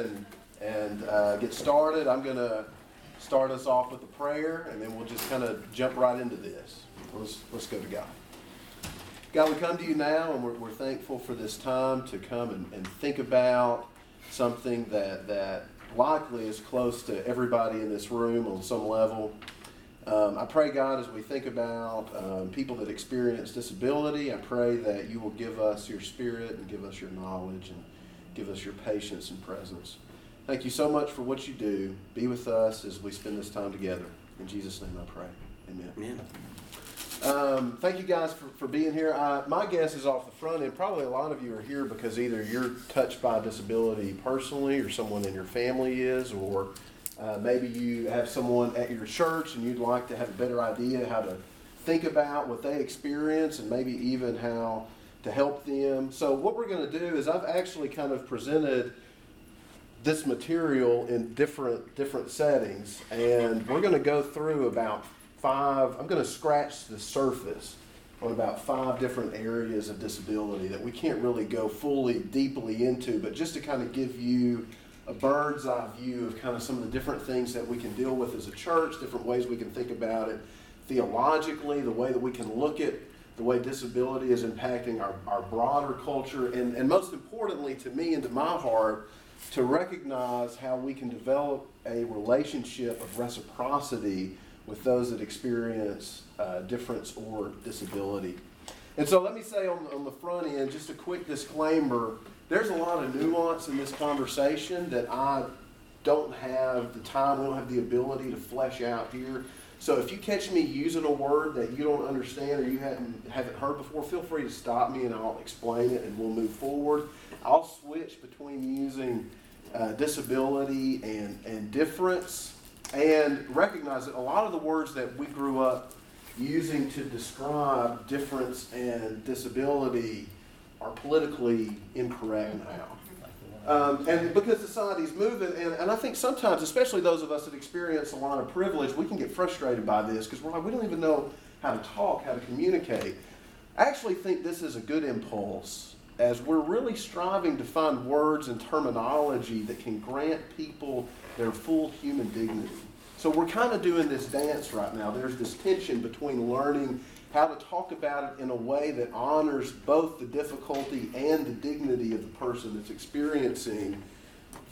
and, and uh, get started. I'm going to start us off with a prayer, and then we'll just kind of jump right into this. Let's, let's go to God. God, we come to you now, and we're, we're thankful for this time to come and, and think about something that, that likely is close to everybody in this room on some level. Um, I pray, God, as we think about um, people that experience disability, I pray that you will give us your spirit and give us your knowledge and give us your patience and presence. Thank you so much for what you do. Be with us as we spend this time together. In Jesus' name I pray. Amen. Amen. Um, thank you guys for, for being here. Uh, my guess is off the front end. Probably a lot of you are here because either you're touched by disability personally, or someone in your family is, or uh, maybe you have someone at your church and you'd like to have a better idea how to think about what they experience and maybe even how to help them. So, what we're going to do is I've actually kind of presented this material in different different settings, and we're going to go through about five. I'm going to scratch the surface on about five different areas of disability that we can't really go fully deeply into, but just to kind of give you a bird's eye view of kind of some of the different things that we can deal with as a church, different ways we can think about it theologically, the way that we can look at the way disability is impacting our, our broader culture, and, and most importantly to me and to my heart, to recognize how we can develop a relationship of reciprocity with those that experience uh, difference or disability. And so let me say on, on the front end, just a quick disclaimer there's a lot of nuance in this conversation that I don't have the time, we don't have the ability to flesh out here. So if you catch me using a word that you don't understand or you haven't haven't heard before, feel free to stop me and I'll explain it and we'll move forward. I'll switch between using uh, disability and, and difference and recognize that a lot of the words that we grew up using to describe difference and disability are politically incorrect now. Um, and because society's moving, and, and I think sometimes, especially those of us that experience a lot of privilege, we can get frustrated by this because we're like, we don't even know how to talk, how to communicate. I actually think this is a good impulse as we're really striving to find words and terminology that can grant people their full human dignity. So we're kind of doing this dance right now. There's this tension between learning how to talk about it in a way that honors both the difficulty and the dignity of the person that's experiencing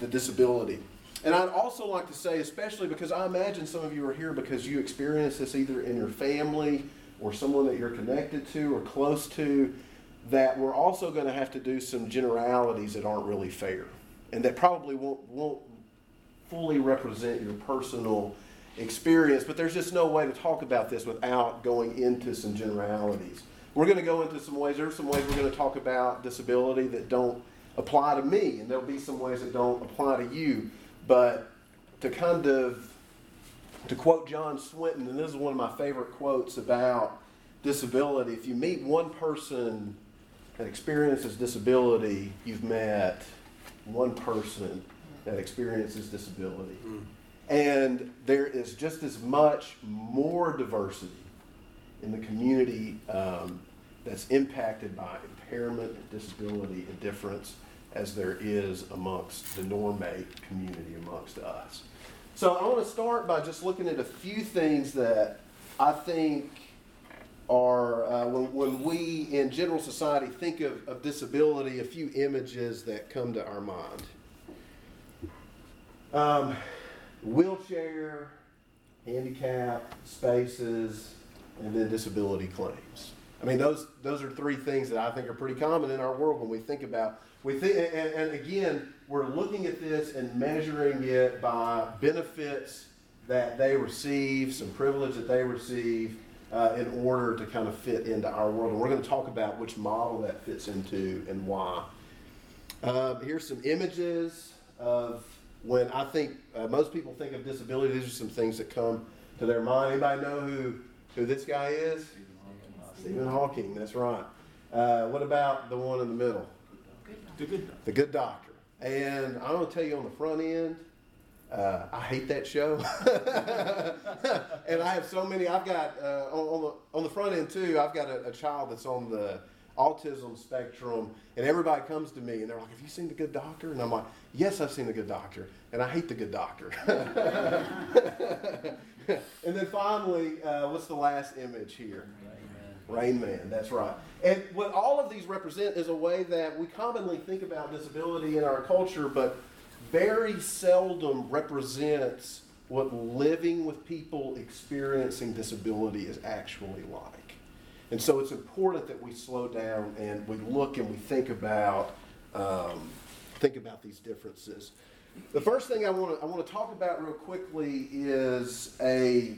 the disability. And I'd also like to say, especially because I imagine some of you are here because you experience this either in your family or someone that you're connected to or close to, that we're also going to have to do some generalities that aren't really fair and that probably won't, won't fully represent your personal experience, but there's just no way to talk about this without going into some generalities. We're going to go into some ways, there are some ways we're going to talk about disability that don't apply to me, and there'll be some ways that don't apply to you. But to kind of, to quote John Swinton, and this is one of my favorite quotes about disability if you meet one person that experiences disability, you've met one person that experiences disability. Mm. And there is just as much more diversity in the community um, that's impacted by impairment disability and difference as there is amongst the normate community amongst us. So I want to start by just looking at a few things that I think are, uh, when, when we in general society think of, of disability, a few images that come to our mind. Um, wheelchair, handicap, spaces, and then disability claims. I mean, those those are three things that I think are pretty common in our world when we think about we think, and, and again, we're looking at this and measuring it by benefits that they receive, some privilege that they receive, uh, in order to kind of fit into our world. And we're going to talk about which model that fits into and why. Uh, here's some images of when I think uh, most people think of disability, these are some things that come to their mind. Anybody know who, who this guy is? Stephen Hawking, that's right. Uh, what about the one in the middle? The good doctor. The good doctor. And I'm going to tell you on the front end, uh, I hate that show. and I have so many. I've got uh, on, on, the on the front end too. I've got a, a child that's on the autism spectrum, and everybody comes to me and they're like, "Have you seen the Good Doctor?" And I'm like, "Yes, I've seen the Good Doctor, and I hate the Good Doctor." and then finally, uh, what's the last image here? Rain Man, that's right. And what all of these represent is a way that we commonly think about disability in our culture, but very seldom represents what living with people experiencing disability is actually like. And so it's important that we slow down and we look and we think about um, think about these differences. The first thing I want to I want to talk about real quickly is a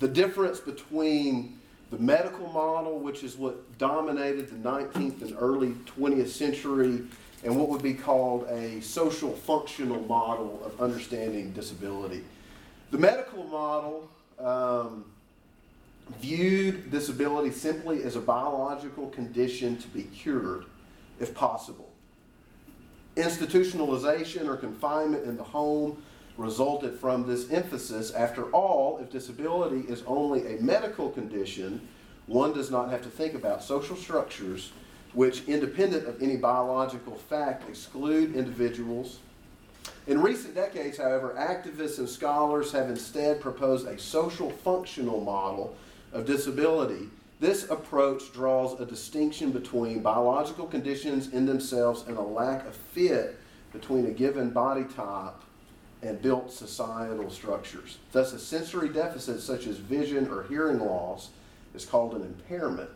the difference between the medical model, which is what dominated the 19th and early 20th century, and what would be called a social functional model of understanding disability. The medical model um, viewed disability simply as a biological condition to be cured if possible. Institutionalization or confinement in the home resulted from this emphasis. After all, if disability is only a medical condition, one does not have to think about social structures which, independent of any biological fact, exclude individuals. In recent decades, however, activists and scholars have instead proposed a social functional model of disability. This approach draws a distinction between biological conditions in themselves and a lack of fit between a given body type and built societal structures. Thus, a sensory deficit such as vision or hearing loss is called an impairment.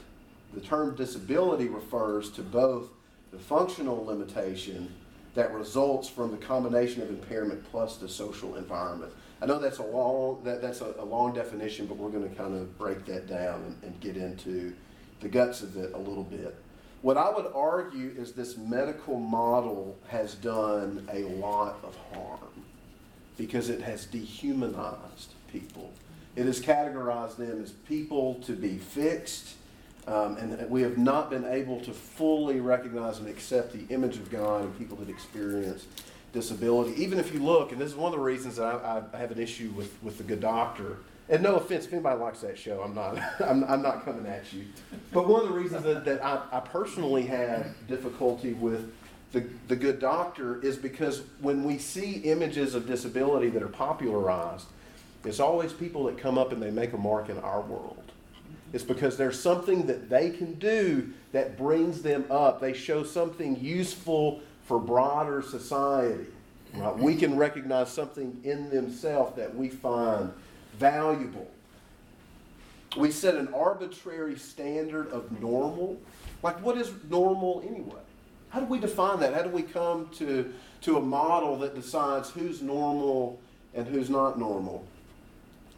The term disability refers to both the functional limitation that results from the combination of impairment plus the social environment. I know that's a long that, that's a, a long definition, but we're going to kind of break that down and, and get into the guts of it a little bit. What I would argue is this medical model has done a lot of harm because it has dehumanized people. It has categorized them as people to be fixed um, and we have not been able to fully recognize and accept the image of God in people that experience disability. Even if you look, and this is one of the reasons that I, I have an issue with, with the good doctor. And no offense, if anybody likes that show, I'm not, I'm, I'm not coming at you. But one of the reasons that, that I, I personally have difficulty with the, the good doctor is because when we see images of disability that are popularized, it's always people that come up and they make a mark in our world. It's because there's something that they can do that brings them up. They show something useful for broader society. Right? We can recognize something in themselves that we find valuable. We set an arbitrary standard of normal. Like, what is normal anyway? How do we define that? How do we come to, to a model that decides who's normal and who's not normal?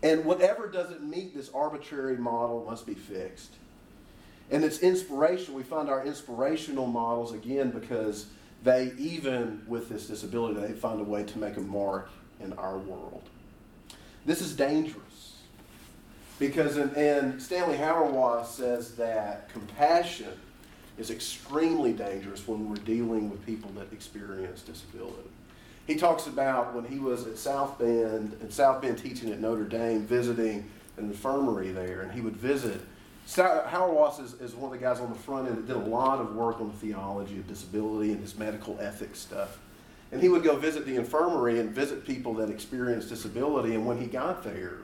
And whatever doesn't meet this arbitrary model must be fixed. And it's inspiration. We find our inspirational models again because they, even with this disability, they find a way to make a mark in our world. This is dangerous because, in, and Stanley Hauerwas says that compassion is extremely dangerous when we're dealing with people that experience disability. He talks about when he was at South Bend, at South Bend teaching at Notre Dame, visiting an infirmary there, and he would visit. Hauerwas is, is one of the guys on the front end that did a lot of work on the theology of disability and his medical ethics stuff. And he would go visit the infirmary and visit people that experienced disability, and when he got there,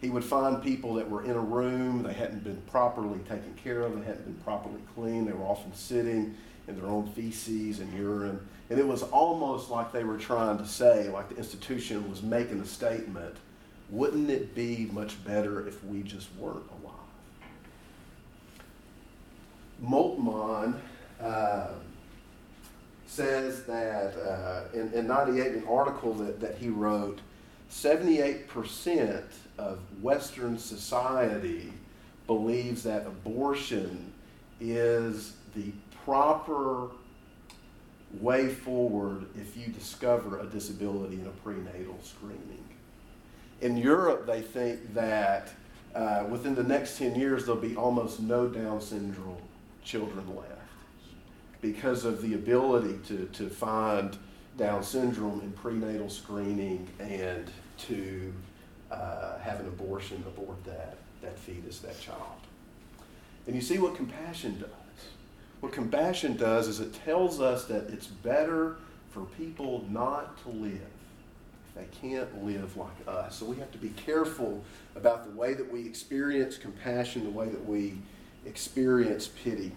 he would find people that were in a room, they hadn't been properly taken care of, they hadn't been properly cleaned, they were often sitting in their own feces and urine. And it was almost like they were trying to say, like the institution was making a statement, wouldn't it be much better if we just weren't alive? Moltmann uh, says that uh, in, in 98, an article that, that he wrote, 78% of Western society believes that abortion is the proper way forward if you discover a disability in a prenatal screening. In Europe, they think that uh, within the next 10 years, there'll be almost no Down syndrome children left because of the ability to, to find Down syndrome in prenatal screening and to uh, have an abortion abort that, that fetus, that child. And you see what compassion does. What compassion does is it tells us that it's better for people not to live they can't live like us. So we have to be careful about the way that we experience compassion, the way that we experience pity.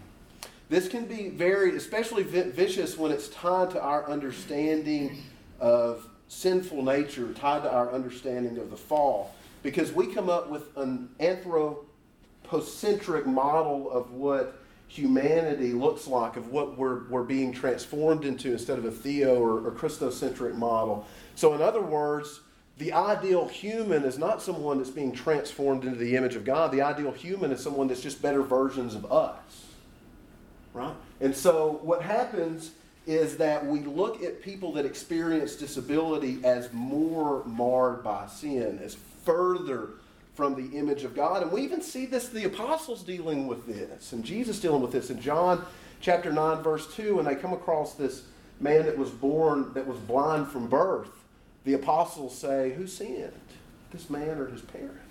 This can be very, especially vicious when it's tied to our understanding of sinful nature, tied to our understanding of the fall. Because we come up with an anthropocentric model of what humanity looks like, of what we're, we're being transformed into instead of a theo or, or Christocentric model. So, in other words, the ideal human is not someone that's being transformed into the image of God. The ideal human is someone that's just better versions of us. Right? And so, what happens is that we look at people that experience disability as more marred by sin, as further from the image of God. And we even see this, the apostles dealing with this, and Jesus dealing with this in John chapter 9, verse 2, when they come across this man that was born, that was blind from birth. The apostles say, Who sinned? This man or his parents?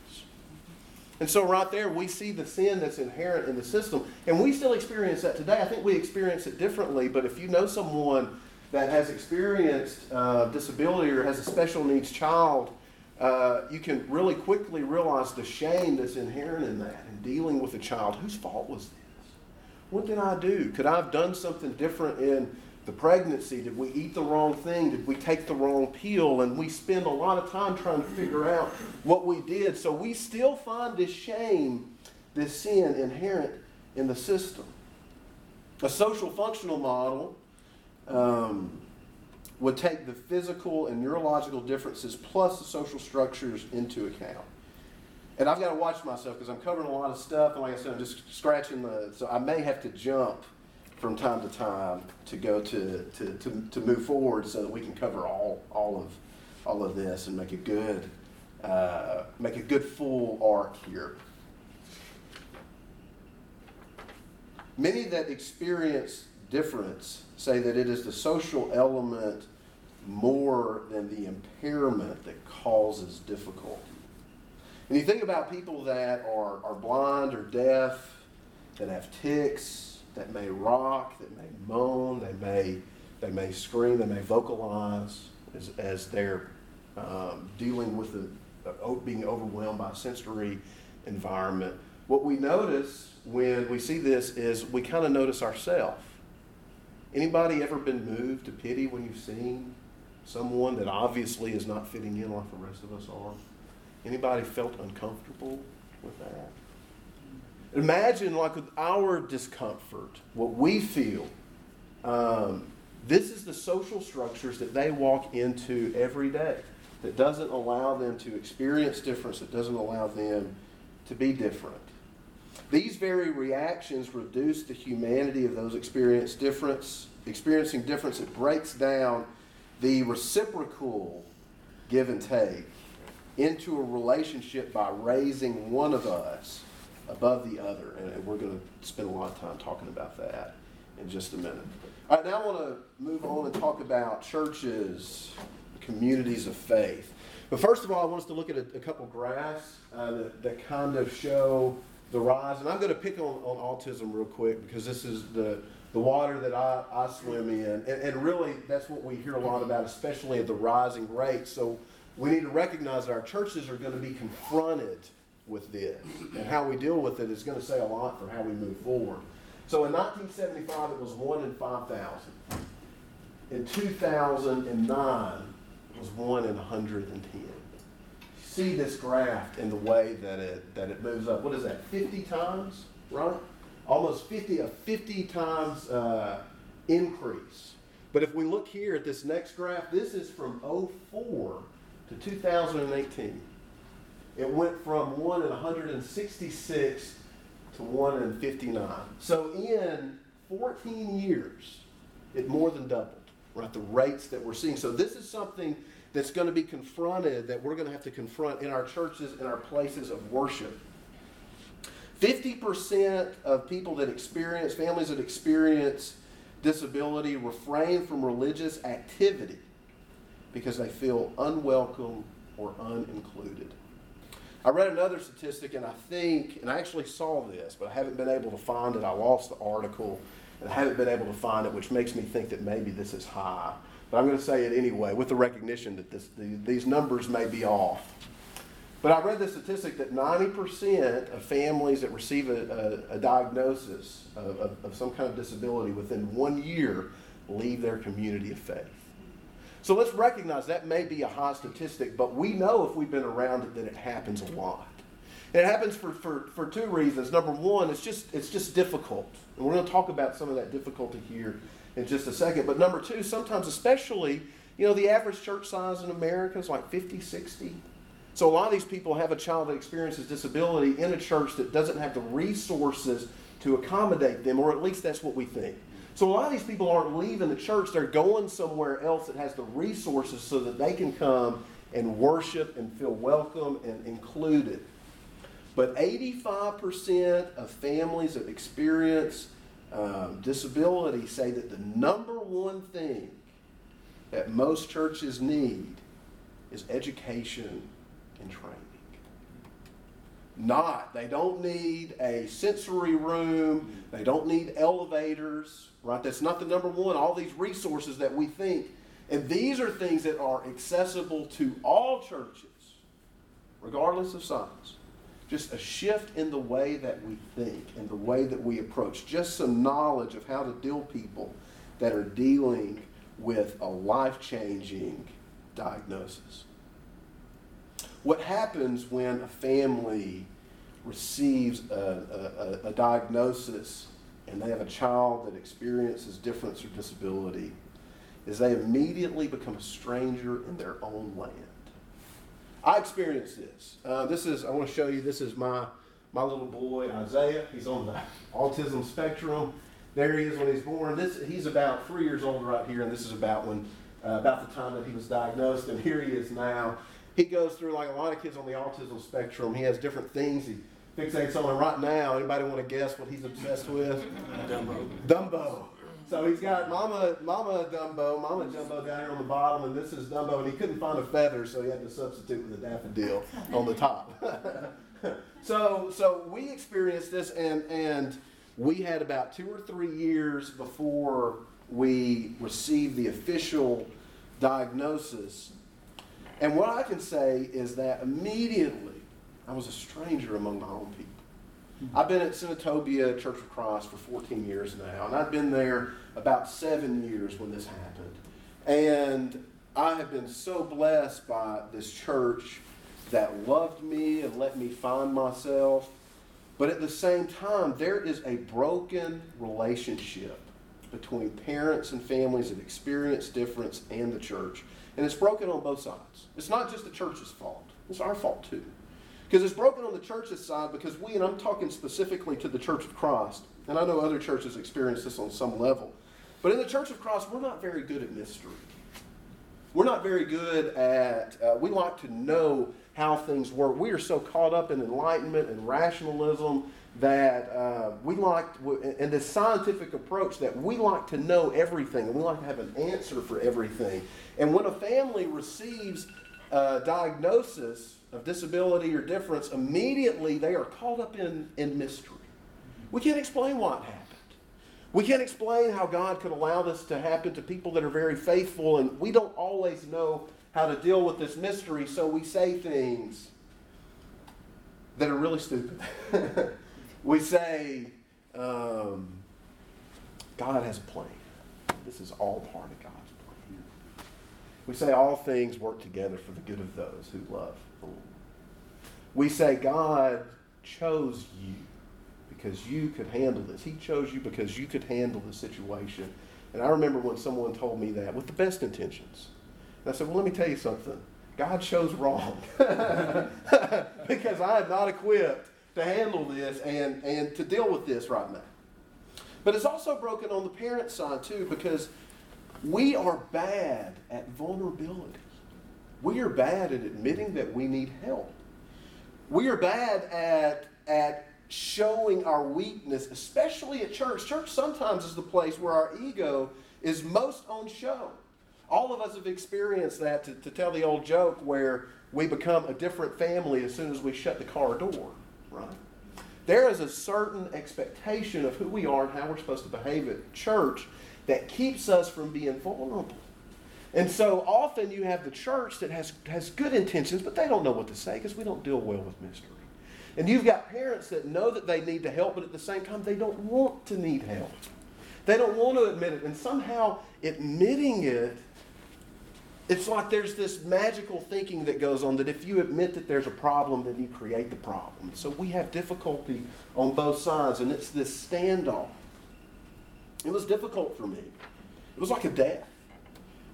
And so, right there, we see the sin that's inherent in the system. And we still experience that today. I think we experience it differently, but if you know someone that has experienced uh, disability or has a special needs child, uh, you can really quickly realize the shame that's inherent in that and dealing with a child. Whose fault was this? What did I do? Could I have done something different in the pregnancy? Did we eat the wrong thing? Did we take the wrong pill? And we spend a lot of time trying to figure out what we did. So we still find this shame, this sin inherent in the system. A social functional model um, would take the physical and neurological differences plus the social structures into account. And I've got to watch myself because I'm covering a lot of stuff, and like I said, I'm just scratching the. So I may have to jump from time to time to go to, to, to, to move forward so that we can cover all, all of all of this and make a good uh, make a good full arc here. Many that experience difference say that it is the social element more than the impairment that causes difficulty. And you think about people that are, are blind or deaf, that have tics, that may rock, that may moan, they may, they may scream, they may vocalize as, as they're um, dealing with the, uh, being overwhelmed by a sensory environment. What we notice when we see this is we kind of notice ourselves. Anybody ever been moved to pity when you've seen someone that obviously is not fitting in like the rest of us are? Anybody felt uncomfortable with that? Imagine, like with our discomfort, what we feel. Um, this is the social structures that they walk into every day that doesn't allow them to experience difference, that doesn't allow them to be different. These very reactions reduce the humanity of those experience difference, experiencing difference. It breaks down the reciprocal give and take into a relationship by raising one of us above the other. And we're going to spend a lot of time talking about that in just a minute. All right, now I want to move on and talk about churches, communities of faith. But first of all, I want us to look at a, a couple graphs uh, that, that kind of show the rise. And I'm going to pick on, on autism real quick because this is the, the water that I, I swim in. And, and really, that's what we hear a lot about, especially at the rising rate. So we need to recognize that our churches are going to be confronted with this. And how we deal with it is going to say a lot for how we move forward. So in 1975, it was 1 in 5,000. In 2009, it was 1 in 110 see this graph in the way that it that it moves up. What is that? 50 times, right? Almost 50 a 50 times uh, increase. But if we look here at this next graph, this is from 04 to 2018. It went from 1 in 166 to 1 in 59. So in 14 years, it more than doubled, right? The rates that we're seeing. So this is something that's going to be confronted, that we're going to have to confront in our churches, in our places of worship. 50% of people that experience, families that experience disability, refrain from religious activity because they feel unwelcome or unincluded. I read another statistic, and I think, and I actually saw this, but I haven't been able to find it. I lost the article, and I haven't been able to find it, which makes me think that maybe this is high. But I'm going to say it anyway, with the recognition that this, the, these numbers may be off. But I read the statistic that 90% of families that receive a, a, a diagnosis of, of, of some kind of disability within one year leave their community of faith. So let's recognize that may be a high statistic, but we know if we've been around it that it happens a lot. It happens for, for, for two reasons. Number one, it's just, it's just difficult. And we're going to talk about some of that difficulty here in just a second. But number two, sometimes, especially, you know, the average church size in America is like 50, 60. So a lot of these people have a child that experiences disability in a church that doesn't have the resources to accommodate them, or at least that's what we think. So a lot of these people aren't leaving the church, they're going somewhere else that has the resources so that they can come and worship and feel welcome and included. But 85% of families that experience um, disability say that the number one thing that most churches need is education and training. Not, they don't need a sensory room, they don't need elevators, right? That's not the number one. All these resources that we think, and these are things that are accessible to all churches, regardless of size. Just a shift in the way that we think and the way that we approach, just some knowledge of how to deal people that are dealing with a life changing diagnosis. What happens when a family receives a, a, a, diagnosis and they have a child that experiences difference or disability is they immediately become a stranger in their own land. I experienced this. Uh, this is, I want to show you, this is my, my little boy, Isaiah. He's on the autism spectrum. There he is when he's born. This, he's about three years old right here, and this is about when, uh, about the time that he was diagnosed, and here he is now he goes through like a lot of kids on the autism spectrum. He has different things he fixates on. right now, anybody want to guess what he's obsessed with? Dumbo. Dumbo. So he's got Mama, Mama Dumbo, Mama Jumbo down here on the bottom, and this is Dumbo, and he couldn't find a feather, so he had to substitute with a daffodil on the top. so, so we experienced this, and and we had about two or three years before we received the official diagnosis and what I can say is that immediately I was a stranger among my own people. Mm-hmm. I've been at Senatobia Church of Christ for 14 years now, and I've been there about seven years when this happened. And I have been so blessed by this church that loved me and let me find myself. But at the same time, there is a broken relationship between parents and families that experience difference and the church. And it's broken on both sides. It's not just the church's fault, it's our fault too. Because it's broken on the church's side because we, and I'm talking specifically to the Church of Christ, and I know other churches experience this on some level, but in the Church of Christ, we're not very good at mystery. We're not very good at, uh, we like to know how things work. We are so caught up in enlightenment and rationalism that uh, we like, and this scientific approach that we like to know everything and we like to have an answer for everything. And when a family receives a diagnosis of disability or difference, immediately they are caught up in, in mystery. We can't explain what happened. We can't explain how God could allow this to happen to people that are very faithful, and we don't always know how to deal with this mystery, so we say things that are really stupid. we say, um, God has a plan. This is all part of God's plan. We say all things work together for the good of those who love the Lord. We say God chose you because you could handle this. He chose you because you could handle the situation. And I remember when someone told me that with the best intentions. And I said, Well, let me tell you something. God chose wrong because I am not equipped to handle this and, and to deal with this right now. But it's also broken on the parent side too because we are bad at vulnerability. We are bad at admitting that we need help. We are bad at, at showing our weakness, especially at church. Church sometimes is the place where our ego is most on show. all of us have experienced that to, to tell the old joke where we become a different family as soon as we shut the car door, right? There is a certain expectation of who we are and how we're supposed to behave at church that keeps us from being vulnerable. And so often you have the church that has, has good intentions, but they don't know what to say because we don't deal well with mystery. And you've got parents that know that they need to help, but at the same time, they don't want to need help. They don't want to admit it. And somehow, admitting it, it's like there's this magical thinking that goes on that if you admit that there's a problem, then you create the problem. So we have difficulty on both sides, and it's this standoff. It was difficult for me. It was like a death.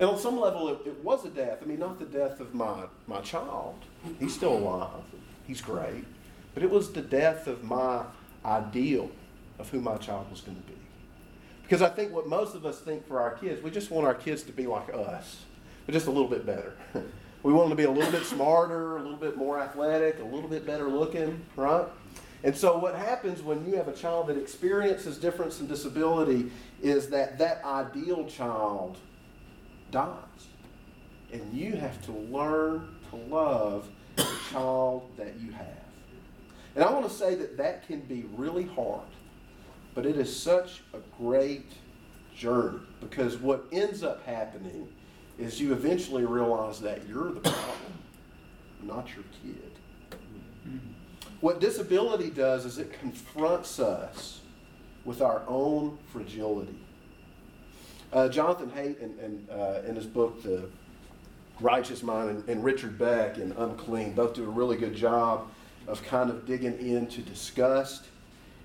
And on some level, it, it was a death. I mean, not the death of my, my child. He's still alive. He's great. But it was the death of my ideal of who my child was going to be. Because I think what most of us think for our kids, we just want our kids to be like us, but just a little bit better. we want them to be a little bit smarter, a little bit more athletic, a little bit better looking, right? And so what happens when you have a child that experiences difference and disability is that that ideal child dies. And you have to learn to love the child that you have. And I want to say that that can be really hard, but it is such a great journey because what ends up happening is you eventually realize that you're the problem, not your kid. What disability does is it confronts us with our own fragility. Uh, Jonathan Haidt, in, in, uh, in, his book, The Righteous Mind, and, and, Richard Beck in Unclean, both do a really good job of kind of digging into disgust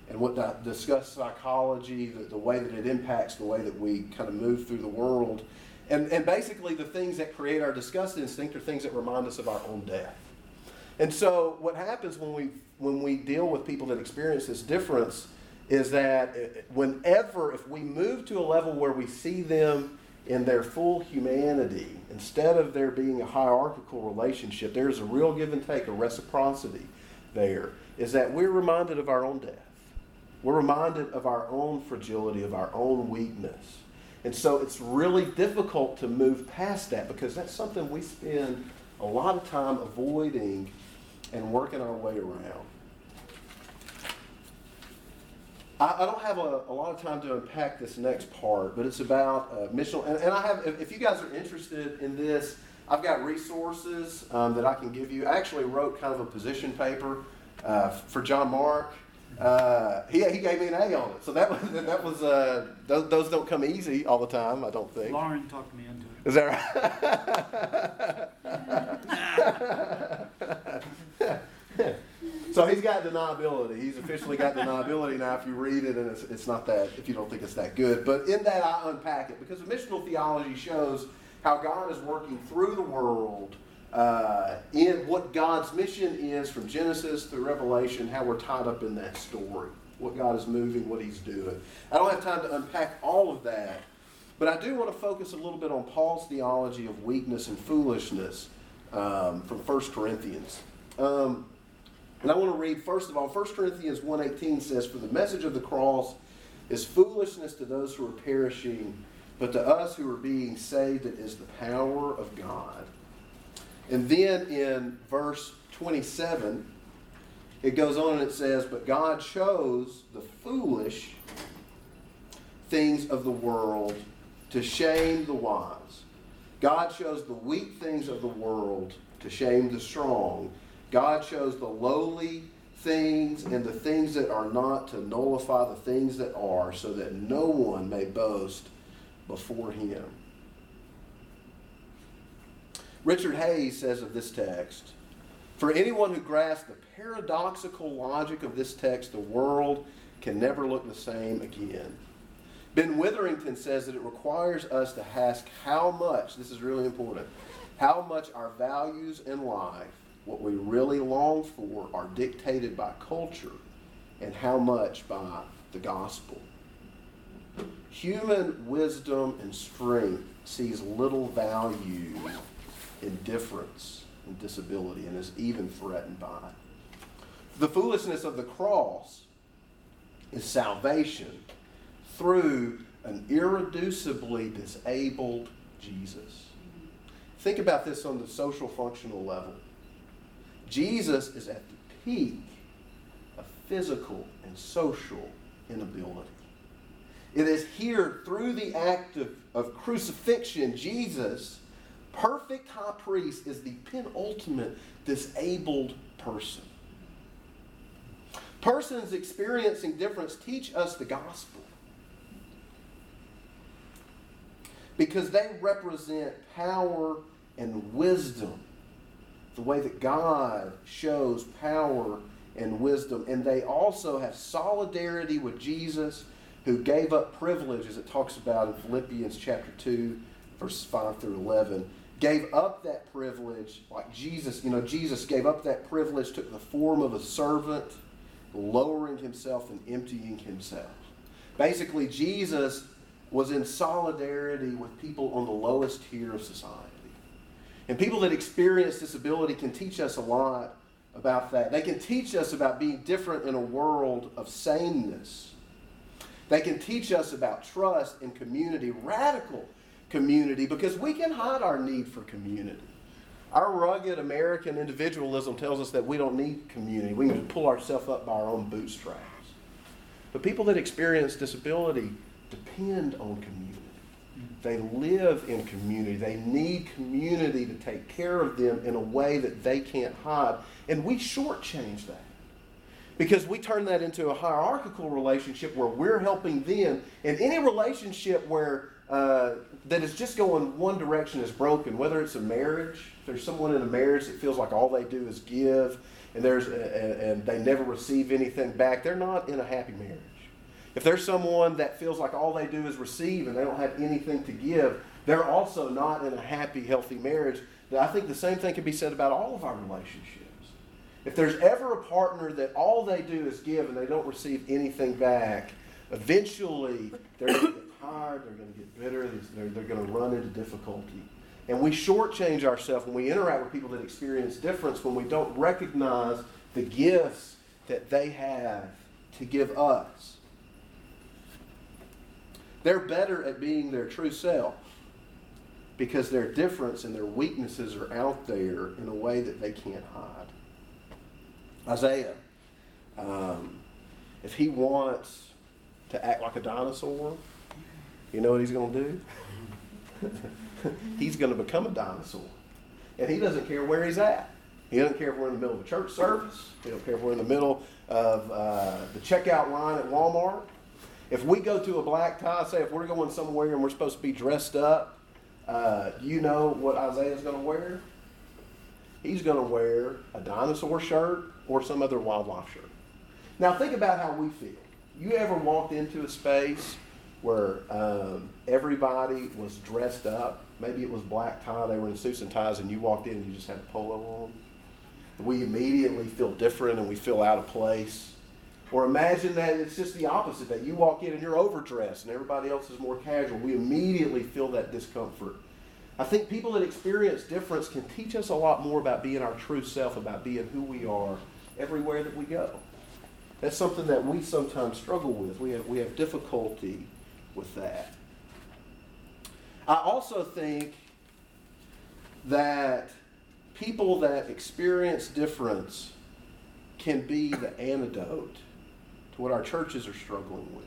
and what that disgust psychology, the, the way that it impacts the way that we kind of move through the world. And, and basically, the things that create our disgust instinct are things that remind us of our own death. And so, what happens when we when we deal with people that experience this difference is that uh, whenever, if we move to a level where we see them in their full humanity, instead of there being a hierarchical relationship, there's a real give and take, a reciprocity there, is that we're reminded of our own death. We're reminded of our own fragility, of our own weakness. And so it's really difficult to move past that because that's something we spend a lot of time avoiding and working our way around. I, I don't have a, a, lot of time to unpack this next part, but it's about uh, missional. And, and, I have, if, you guys are interested in this, I've got resources um, that I can give you. I actually wrote kind of a position paper uh, for John Mark. Uh, he, he gave me an A on it, so that was that was uh, those, those don't come easy all the time. I don't think. Lauren talked me into it. Is that right? So he's got deniability. He's officially got deniability now if you read it and it's, it's not that, if you don't think it's that good. But in that, I unpack it because the missional theology shows how God is working through the world uh, in what God's mission is from Genesis through Revelation, how we're tied up in that story, what God is moving, what He's doing. I don't have time to unpack all of that, but I do want to focus a little bit on Paul's theology of weakness and foolishness um, from 1 Corinthians. Um, and I want to read, first of all, 1 Corinthians 1.18 says, For the message of the cross is foolishness to those who are perishing, but to us who are being saved, it is the power of God. And then in verse 27, it goes on and it says, But God chose the foolish things of the world to shame the wise. God chose the weak things of the world to shame the strong. God chose the lowly things and the things that are not to nullify the things that are, so that no one may boast before him. Richard Hays says of this text For anyone who grasps the paradoxical logic of this text, the world can never look the same again. Ben Witherington says that it requires us to ask how much, this is really important, how much our values in life what we really long for are dictated by culture and how much by the gospel. Human wisdom and strength sees little value in difference and disability and is even threatened by it. The foolishness of the cross is salvation through an irreducibly disabled Jesus. Think about this on the social functional level. Jesus is at the peak of physical and social inability. It is here through the act of, of crucifixion, Jesus, perfect high priest, is the penultimate disabled person. Persons experiencing difference teach us the gospel because they represent power and wisdom, the way that God shows power and wisdom. And they also have solidarity with Jesus, who gave up privilege, as it talks about in Philippians chapter 2, verses 5 through 11. Gave up that privilege, like Jesus, you know, Jesus gave up that privilege, took the form of a servant lowering himself and emptying himself. Basically, Jesus was in solidarity with people on the lowest tier of society. And people that experience disability can teach us a lot about that. They can teach us about being different in a world of sameness. They can teach us about trust and community, radical community, because we can hide our need for community. Our rugged American individualism tells us that we don't need community. We can pull ourselves up by our own bootstraps. But people that experience disability depend on community. They live in community. They need community to take care of them in a way that they can't hide. And we shortchange that because we turn that into a hierarchical relationship where we're helping them. And any relationship where uh, that is just going one direction is broken, whether it's a marriage, if there's someone in a marriage that feels like all they do is give and, there's, and they never receive anything back, they're not in a happy marriage. If there's someone that feels like all they do is receive and they don't have anything to give, they're also not in a happy, healthy marriage. I think the same thing can be said about all of our relationships. If there's ever a partner that all they do is give and they don't receive anything back, eventually they're tired, they're going to get bitter, they're, they're going to run into difficulty. And we shortchange ourselves when we interact with people that experience difference, when we don't recognize the gifts that they have to give us. They're better at being their true self because their difference and their weaknesses are out there in a way that they can't hide. Isaiah, um, if he wants to act like a dinosaur, you know what he's going to do? he's going to become a dinosaur. And he doesn't care where he's at. He doesn't care if we're in the middle of a church service. He doesn't care if we're in the middle of uh, the checkout line at Walmart. If we go to a black tie, say if we're going somewhere and we're supposed to be dressed up, uh, you know what Isaiah's going to wear? He's going to wear a dinosaur shirt or some other wildlife shirt. Now think about how we feel. You ever walked into a space where um, everybody was dressed up? Maybe it was black tie, they were in suits and ties, and you walked in and you just had a polo on. We immediately feel different and we feel out of place. Or imagine that it's just the opposite that you walk in and you're overdressed and everybody else is more casual. We immediately feel that discomfort. I think people that experience difference can teach us a lot more about being our true self, about being who we are everywhere that we go. That's something that we sometimes struggle with. We have, we have difficulty with that. I also think that people that experience difference can be the antidote to what our churches are struggling with.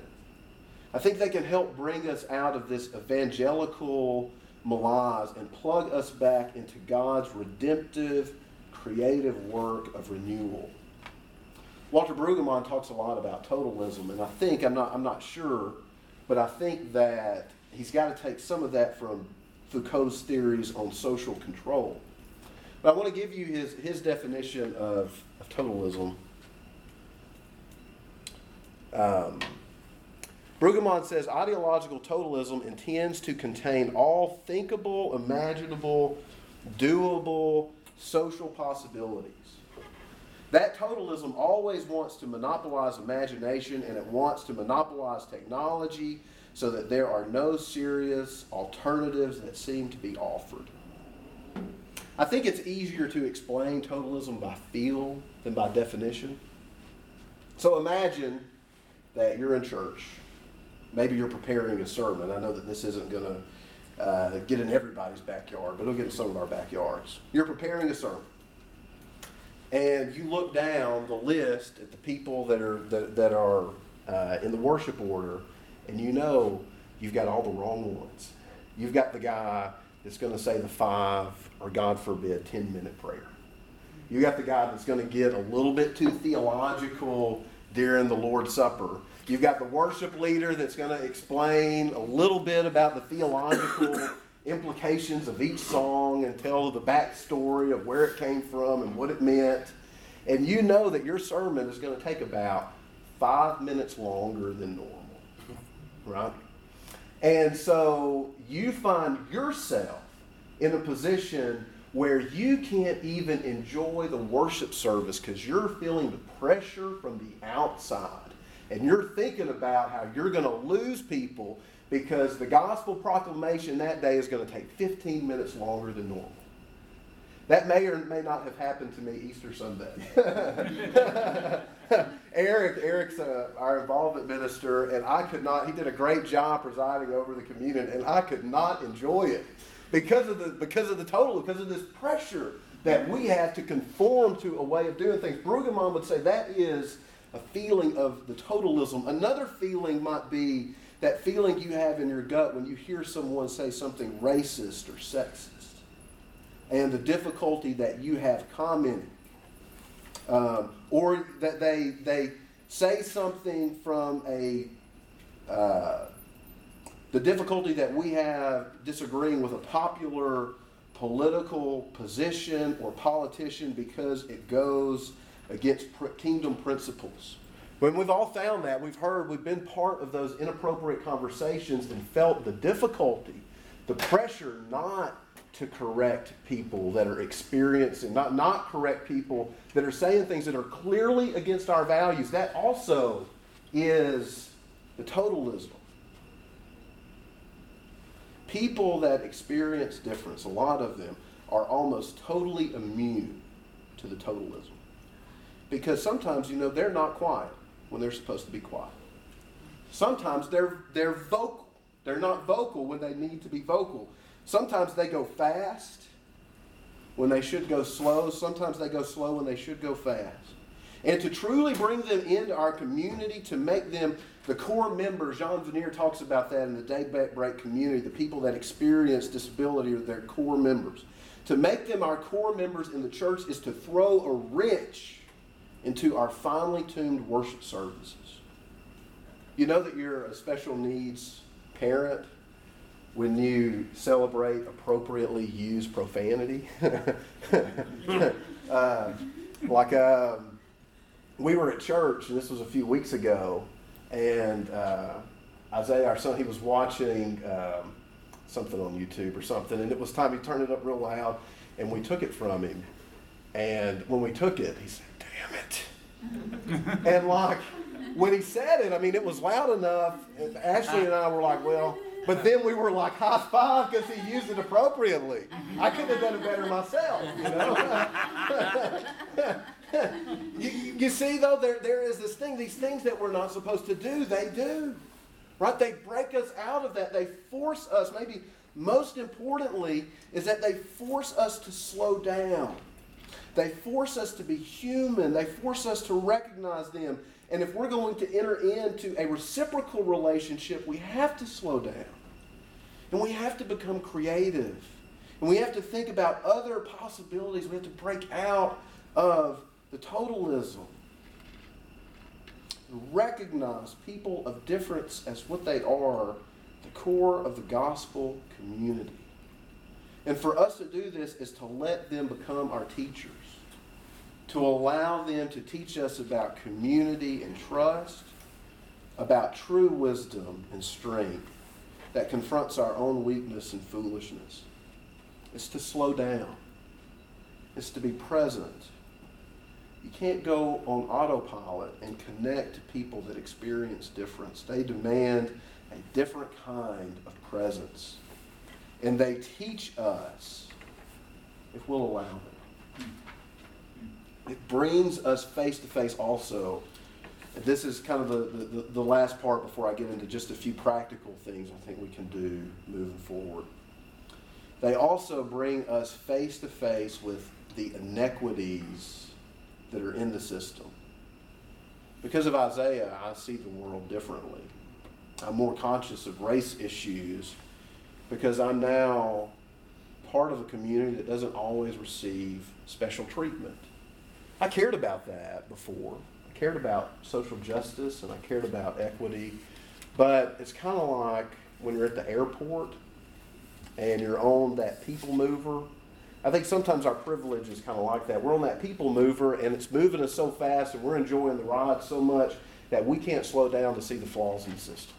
I think they can help bring us out of this evangelical malaise and plug us back into God's redemptive, creative work of renewal. Walter Brueggemann talks a lot about totalism, and I think, I'm not, I'm not sure, but I think that he's got to take some of that from Foucault's theories on social control. But I want to give you his, his definition of, of totalism um, Brueggemann says ideological totalism intends to contain all thinkable, imaginable, doable social possibilities. That totalism always wants to monopolize imagination and it wants to monopolize technology so that there are no serious alternatives that seem to be offered. I think it's easier to explain totalism by feel than by definition. So imagine that you're in church. Maybe you're preparing a sermon. I know that this isn't going to uh, get in everybody's backyard, but it'll get in some of our backyards. You're preparing a sermon, and you look down the list at the people that are that, that are uh, in the worship order, and you know you've got all the wrong ones. You've got the guy that's going to say the five, or God forbid, ten minute prayer. You got the guy that's going to get a little bit too theological during the Lord's Supper. You've got the worship leader that's going to explain a little bit about the theological implications of each song and tell the backstory of where it came from and what it meant. And you know that your sermon is going to take about five minutes longer than normal, right? And so you find yourself in a position where you can't even enjoy the worship service because you're feeling the pressure from the outside. And you're thinking about how you're going to lose people because the gospel proclamation that day is going to take 15 minutes longer than normal. That may or may not have happened to me Easter Sunday. Eric, Eric's uh, our involvement minister, and I could not. He did a great job presiding over the communion, and I could not enjoy it because of the because of the total, because of this pressure that we have to conform to a way of doing things. Brueggemann would say that is a feeling of the totalism. Another feeling might be that feeling you have in your gut when you hear someone say something racist or sexist, and the difficulty that you have commenting, um, or that they they say something from a uh, the difficulty that we have disagreeing with a popular political position or politician because it goes against kingdom principles. When we've all found that, we've heard, we've been part of those inappropriate conversations and felt the difficulty, the pressure not to correct people that are experiencing, not, not correct people that are saying things that are clearly against our values. That also is the totalism. People that experience difference, a lot of them, are almost totally immune to the totalism. Because sometimes, you know, they're not quiet when they're supposed to be quiet. Sometimes they're, they're vocal. They're not vocal when they need to be vocal. Sometimes they go fast when they should go slow. Sometimes they go slow when they should go fast. And to truly bring them into our community, to make them the core members, Jean Vanier talks about that in the Daybreak community, the people that experience disability are their core members. To make them our core members in the church is to throw a wrench into our finely tuned worship services. You know that you're a special needs parent when you celebrate appropriately used profanity. uh, like um, we were at church, and this was a few weeks ago, and uh, Isaiah, our son, he was watching um, something on YouTube or something, and it was time he turned it up real loud, and we took it from him. And when we took it, he said, "Damn it!" and like when he said it, I mean, it was loud enough. Ashley and I were like, "Well." But then we were like high five because he used it appropriately. I couldn't have done it better myself, you know. you, you see, though, there, there is this thing, these things that we're not supposed to do, they do. Right? They break us out of that. They force us, maybe most importantly, is that they force us to slow down. They force us to be human. They force us to recognize them. And if we're going to enter into a reciprocal relationship, we have to slow down. And we have to become creative. And we have to think about other possibilities. We have to break out of the totalism. Recognize people of difference as what they are, the core of the gospel community. And for us to do this is to let them become our teachers, to allow them to teach us about community and trust, about true wisdom and strength that confronts our own weakness and foolishness. It's to slow down, it's to be present you can't go on autopilot and connect to people that experience difference. They demand a different kind of presence. And they teach us if we'll allow them. It brings us face to face also. This is kind of the, the, the last part before I get into just a few practical things I think we can do moving forward. they also bring us face to face with the inequities that are in the system. Because of Isaiah, I see the world differently. I'm more conscious of race issues because I'm now part of a community that doesn't always receive special treatment. I cared about that before. I cared about social justice and I cared about equity. But it's kind of like when you're at the airport and you're on that people mover. I think sometimes our privilege is kind of like that. We're on that people mover and it's moving us so fast and we're enjoying the ride so much that we can't slow down to see the flaws in the system.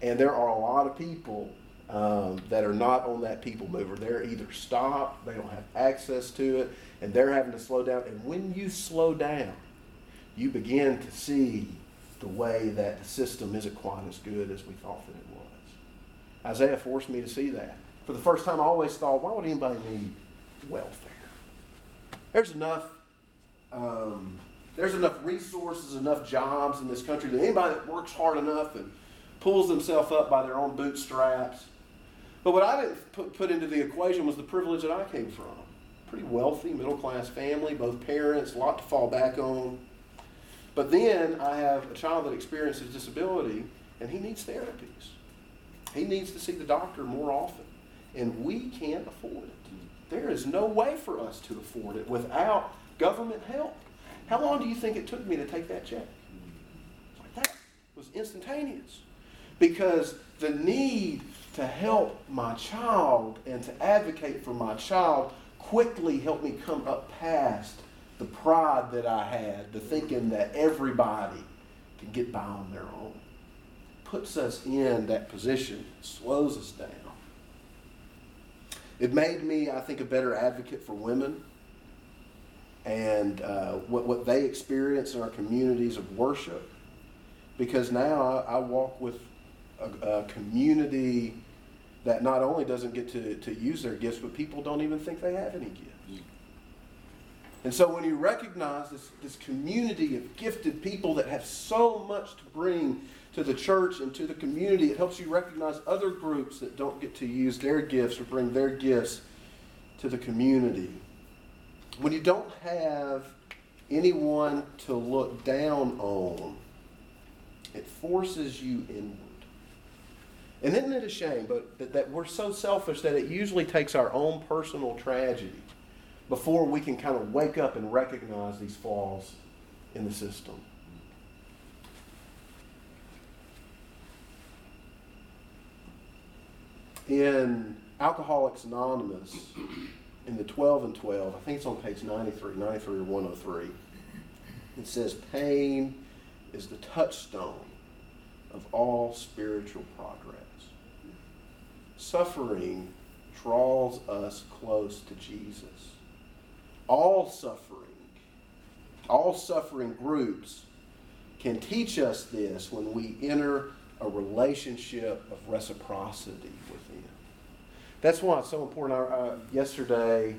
And there are a lot of people um, that are not on that people mover. They're either stopped, they don't have access to it, and they're having to slow down. And when you slow down, you begin to see the way that the system isn't quite as good as we thought that it was. Isaiah forced me to see that. For the first time, I always thought, why would anybody need welfare? There's enough. Um, there's enough resources, enough jobs in this country that anybody that works hard enough and pulls themselves up by their own bootstraps. But what I didn't put, put into the equation was the privilege that I came from. Pretty wealthy, middle class family, both parents, a lot to fall back on. But then I have a child that experiences disability, and he needs therapies. He needs to see the doctor more often, and we can't afford it. There is no way for us to afford it without government help. How long do you think it took me to take that check? That was instantaneous because the need to help my child and to advocate for my child quickly helped me come up past the pride that I had, the thinking that everybody can get by on their own. Puts us in that position, slows us down. It made me, I think, a better advocate for women and uh, what, what they experience in our communities of worship. Because now I, I walk with a, a, community that not only doesn't get to, to use their gifts, but people don't even think they have any gifts. And so when you recognize this, this community of gifted people that have so much to bring to the church and to the community, it helps you recognize other groups that don't get to use their gifts or bring their gifts to the community. When you don't have anyone to look down on, it forces you inward. And isn't it a shame but that, that we're so selfish that it usually takes our own personal tragedy before we can kind of wake up and recognize these flaws in the system? In Alcoholics Anonymous, in the 12 and 12, I think it's on page 93, 93 or 103, it says, Pain is the touchstone of all spiritual progress. Suffering draws us close to Jesus. All suffering, all suffering groups can teach us this when we enter a relationship of reciprocity with them. That's why it's so important. Uh, yesterday,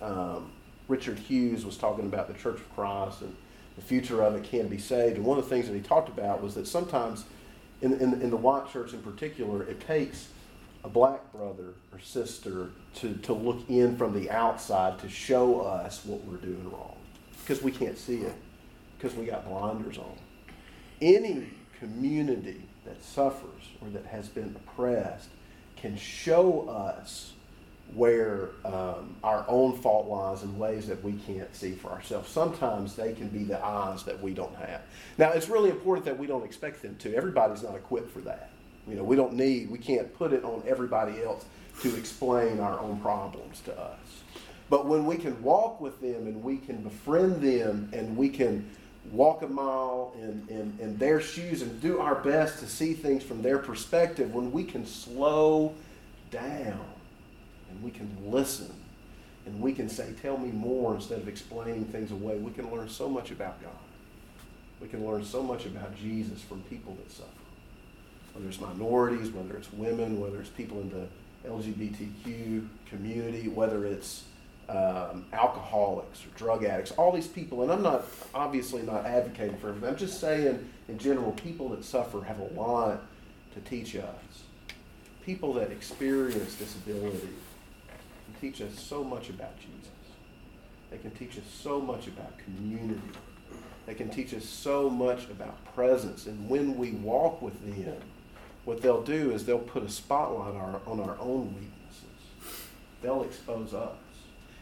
um, Richard Hughes was talking about the Church of Christ and the future of it can be saved. And one of the things that he talked about was that sometimes in, in, in the white church in particular, it takes a black brother or sister to, to look in from the outside to show us what we're doing wrong because we can't see it because we got blinders on. Any community that suffers or that has been oppressed can show us where um, our own fault lies in ways that we can't see for ourselves. Sometimes they can be the eyes that we don't have. Now, it's really important that we don't expect them to. Everybody's not equipped for that. You know, we don't need, we can't put it on everybody else to explain our own problems to us. But when we can walk with them and we can befriend them and we can walk a mile in, in, in their shoes and do our best to see things from their perspective, when we can slow down and we can listen and we can say, Tell me more instead of explaining things away, we can learn so much about God. We can learn so much about Jesus from people that suffer. Whether it's minorities, whether it's women, whether it's people in the LGBTQ community, whether it's um, alcoholics or drug addicts, all these people, and I'm not obviously not advocating for them, I'm just saying, in general, people that suffer have a lot to teach us. people that experience disability can teach us so much about Jesus. They can teach us so much about community. They can teach us so much about presence. And when we walk with them, what they'll do is they'll put a spotlight on our, on our own weaknesses. They'll expose us.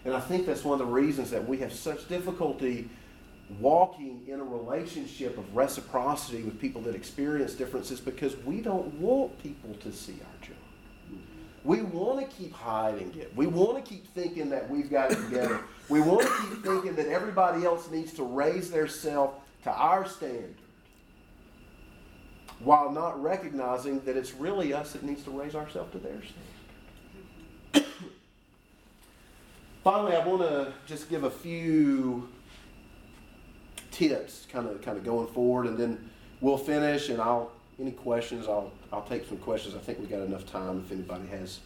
And I think that's one of the reasons that we have such difficulty walking in a relationship of reciprocity with people that experience differences because we don't want people to see our junk. We want to keep hiding it. We want to keep thinking that we've got it together. We want to keep thinking that everybody else needs to raise their self to our standard while not recognizing that it's really us that needs to raise ourselves to their standard. Finally, I want to just give a few tips kind of kind of going forward and then we'll finish and I'll any questions I'll I'll take some questions. I think we got enough time if anybody has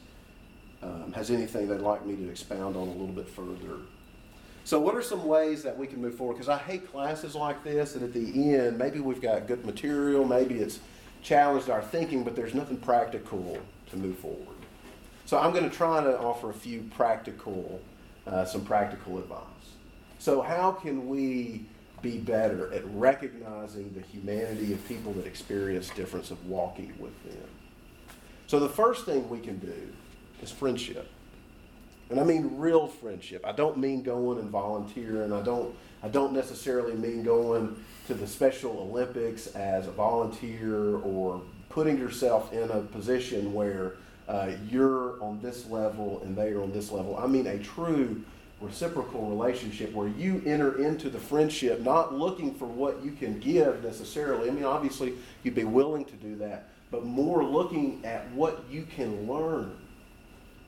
um, has anything they'd like me to expound on a little bit further. So, what are some ways that we can move forward? Because I hate classes like this, and at the end, maybe we've got good material, maybe it's challenged our thinking, but there's nothing practical to move forward. So, I'm going to try to offer a few practical, uh, some practical advice. So, how can we be better at recognizing the humanity of people that experience difference of walking with them? So, the first thing we can do is friendship. And I mean real friendship. I don't mean going and volunteering. I don't I don't necessarily mean going to the Special Olympics as a volunteer or putting yourself in a position where uh, you're on this level and they are on this level. I mean a true reciprocal relationship where you enter into the friendship not looking for what you can give necessarily. I mean, obviously, you'd be willing to do that, but more looking at what you can learn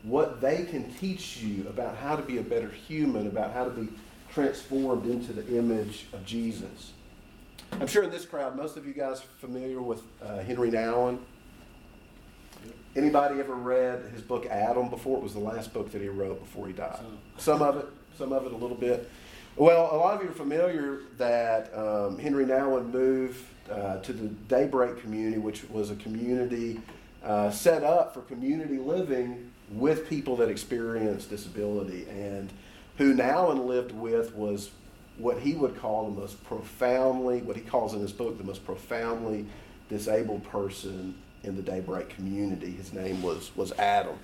what they can teach you about how to be a better human, about how to be transformed into the image of Jesus. I'm sure in this crowd, most of you guys are familiar with uh, Henry Nouwen. Anybody ever read his book Adam before? It was the last book that he wrote before he died. Some of it, some of it a little bit. Well, a lot of you are familiar that um, Henry Nouwen moved uh, to the Daybreak community, which was a community uh, set up for community living with people that experience disability. And who Nouwen lived with was what he would call the most profoundly, what he calls in his book, the most profoundly disabled person in the Daybreak community. His name was, was Adam.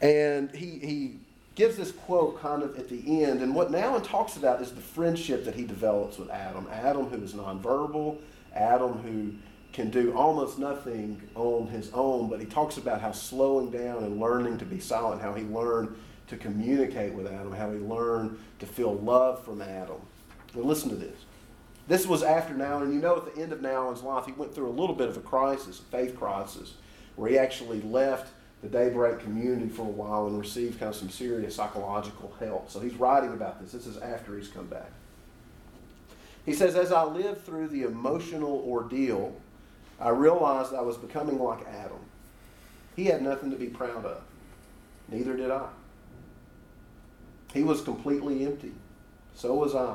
And he, he gives this quote kind of at the end. And what Nouwen talks about is the friendship that he develops with Adam. Adam, who is nonverbal, Adam, who can do almost nothing on his own, but he talks about how slowing down and learning to be silent, how he learned to communicate with Adam, how he learned to feel love from Adam. Now, listen to this. This was after Nouwen, and you know at the end of Nouwen's life, he went through a little bit of a crisis, a faith crisis, where he actually left the Daybreak community for a while and received kind of some serious psychological help. So he's writing about this. This is after he's come back. He says, As I lived through the emotional ordeal I realized I was becoming like Adam. He had nothing to be proud of. Neither did I. He was completely empty. So was I.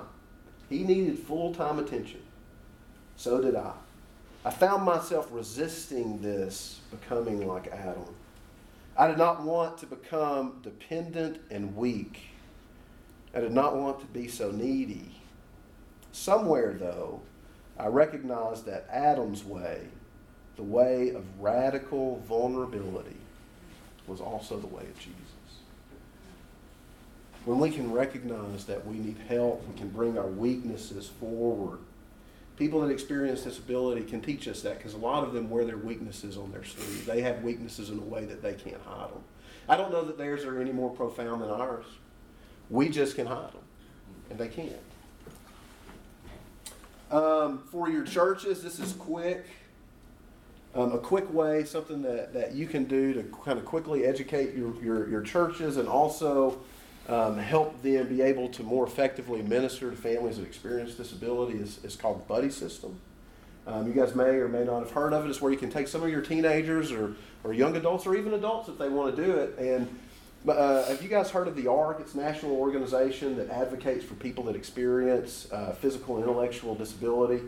He needed full time attention. So did I. I found myself resisting this becoming like Adam. I did not want to become dependent and weak. I did not want to be so needy. Somewhere, though, I recognized that Adam's way, the way of radical vulnerability, was also the way of Jesus. When we can recognize that we need help, we can bring our weaknesses forward. People that experience disability can teach us that because a lot of them wear their weaknesses on their sleeve. They have weaknesses in a way that they can't hide them. I don't know that theirs are any more profound than ours. We just can hide them, and they can't. Um, for your churches, this is quick. Um, a quick way, something that, that you can do to kind of quickly educate your, your, your churches and also um, help them be able to more effectively minister to families that experience disability is, is called Buddy System. Um, you guys may or may not have heard of it. It's where you can take some of your teenagers or, or young adults or even adults if they want to do it and uh, have you guys heard of the ARC? It's a national organization that advocates for people that experience uh, physical and intellectual disability.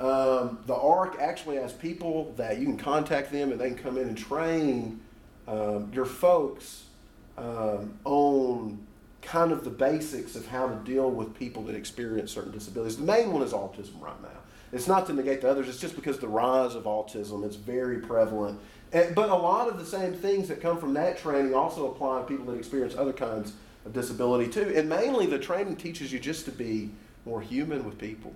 Um, the ARC actually has people that you can contact them and they can come in and train um, your folks um, on kind of the basics of how to deal with people that experience certain disabilities. The main one is autism right now. It's not to negate the others, it's just because the rise of autism is very prevalent. And, but a lot of the same things that come from that training also apply to people that experience other kinds of disability too. And mainly the training teaches you just to be more human with people,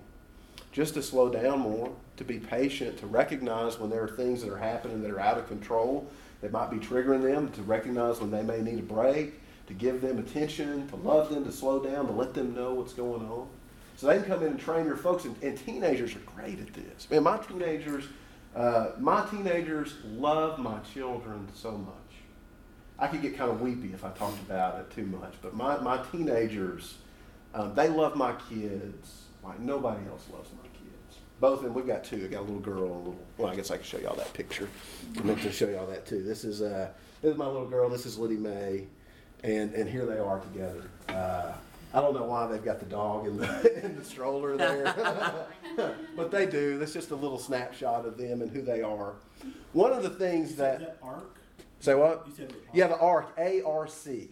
just to slow down more, to be patient, to recognize when there are things that are happening that are out of control that might be triggering them, to recognize when they may need a break, to give them attention, to love them, to slow down, to let them know what's going on. So they can come in and train your folks, and, and teenagers are great at this. Man, my teenagers, uh, my teenagers love my children so much. I could get kind of weepy if I talked about it too much, but my, my teenagers, um, they love my kids like nobody else loves my kids. Both, and we've got two. I got a little girl and a little. Well, I guess I can show y'all that picture. I meant to show y'all that too. This is uh, this is my little girl. This is Liddy May, and and here they are together. Uh, I don't know why they've got the dog in the, in the stroller there, but they do. That's just a little snapshot of them and who they are. One of the things that, that ARC? say what? You said Yeah, the ARC, A R C.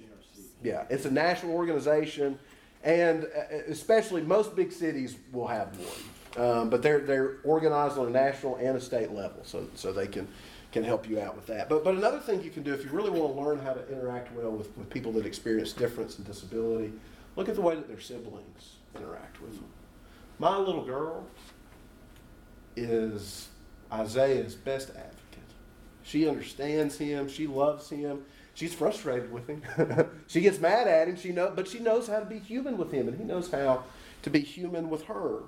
Yeah, it's a national organization, and uh, especially most big cities will have one. Um, but they're they're organized on a national and a state level, so so they can can help you out with that. But but another thing you can do if you really want to learn how to interact well with, with people that experience difference and disability, look at the way that their siblings interact with them. My little girl is Isaiah's best advocate. She understands him. She loves him. She's frustrated with him. she gets mad at him. She know, but she knows how to be human with him, and he knows how to be human with her.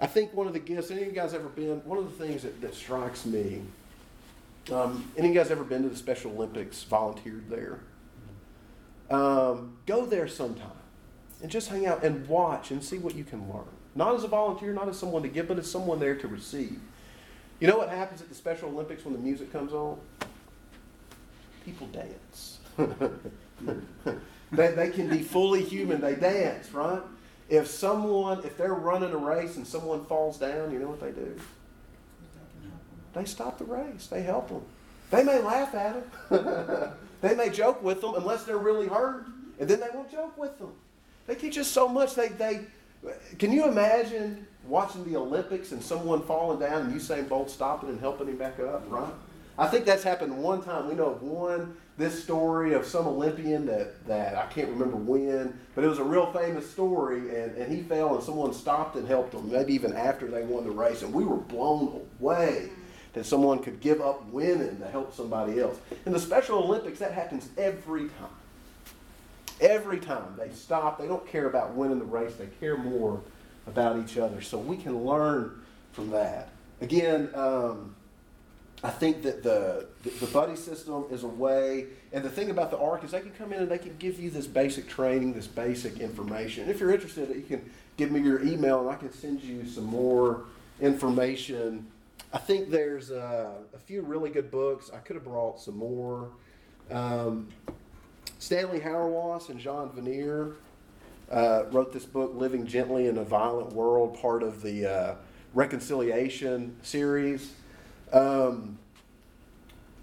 I think one of the gifts. Any of you guys ever been? One of the things that, that strikes me. Um, any of you guys ever been to the Special Olympics? Volunteered there? Um, go there sometime and just hang out and watch and see what you can learn. Not as a volunteer, not as someone to give, but as someone there to receive. You know what happens at the Special Olympics when the music comes on? People dance. they, they can be fully human. They dance, right? If someone, if they're running a race and someone falls down, you know what they do? They stop the race. They help them. They may laugh at them. they may joke with them unless they're really hurt, and then they won't joke with them. They teach us so much. They, they, can you imagine watching the Olympics and someone falling down and Usain Bolt stopping and helping him back up, right? I think that's happened one time. We know of one, this story of some Olympian that, that I can't remember when, but it was a real famous story, and, and he fell and someone stopped and helped him, maybe even after they won the race. And we were blown away that someone could give up winning to help somebody else. In the Special Olympics, that happens every time. Every time they stop, they don't care about winning the race, they care more about each other. So we can learn from that. Again, um, I think that the, the buddy system is a way, and the thing about the ARC is they can come in and they can give you this basic training, this basic information. And if you're interested, you can give me your email and I can send you some more information. I think there's a few really good books. I could have brought some more. Um, Stanley Hauerwas and Jean Vanier uh, wrote this book, Living Gently in a Violent World, part of the uh, Reconciliation series. Um,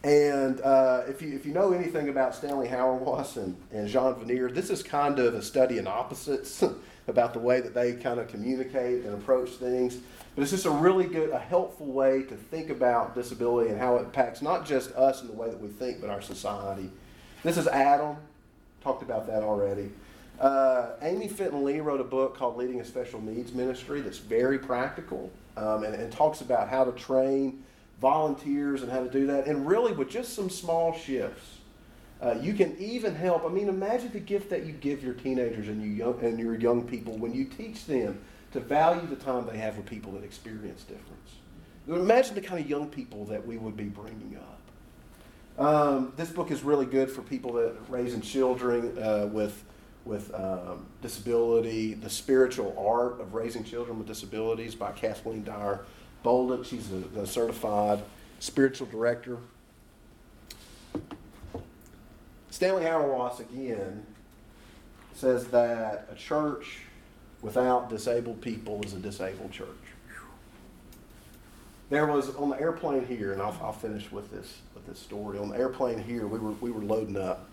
and uh, if, you, if you know anything about Stanley Hauerwas and, and Jean Vanier, this is kind of a study in opposites about the way that they kind of communicate and approach things. But it's just a really good, a helpful way to think about disability and how it impacts not just us in the way that we think, but our society. This is Adam. Talked about that already. Uh, Amy Fenton Lee wrote a book called Leading a Special Needs Ministry that's very practical um, and, and, talks about how to train volunteers and how to do that. And really, with just some small shifts, uh, you can even help. I mean, imagine the gift that you give your teenagers and, you young, and your young people when you teach them to value the time they have with people that experience difference. Imagine the kind of young people that we would be bringing up. Um, this book is really good for people that are raising children uh, with with um, disability, the spiritual art of raising children with disabilities by Kathleen Deyer Bolduc. She's a, a certified spiritual director. Stanley Hauerwas again says that a church without disabled people is a disabled church. there was on the airplane here, and I'll, I'll finish with this with this story. On the airplane here, we were we were loading up,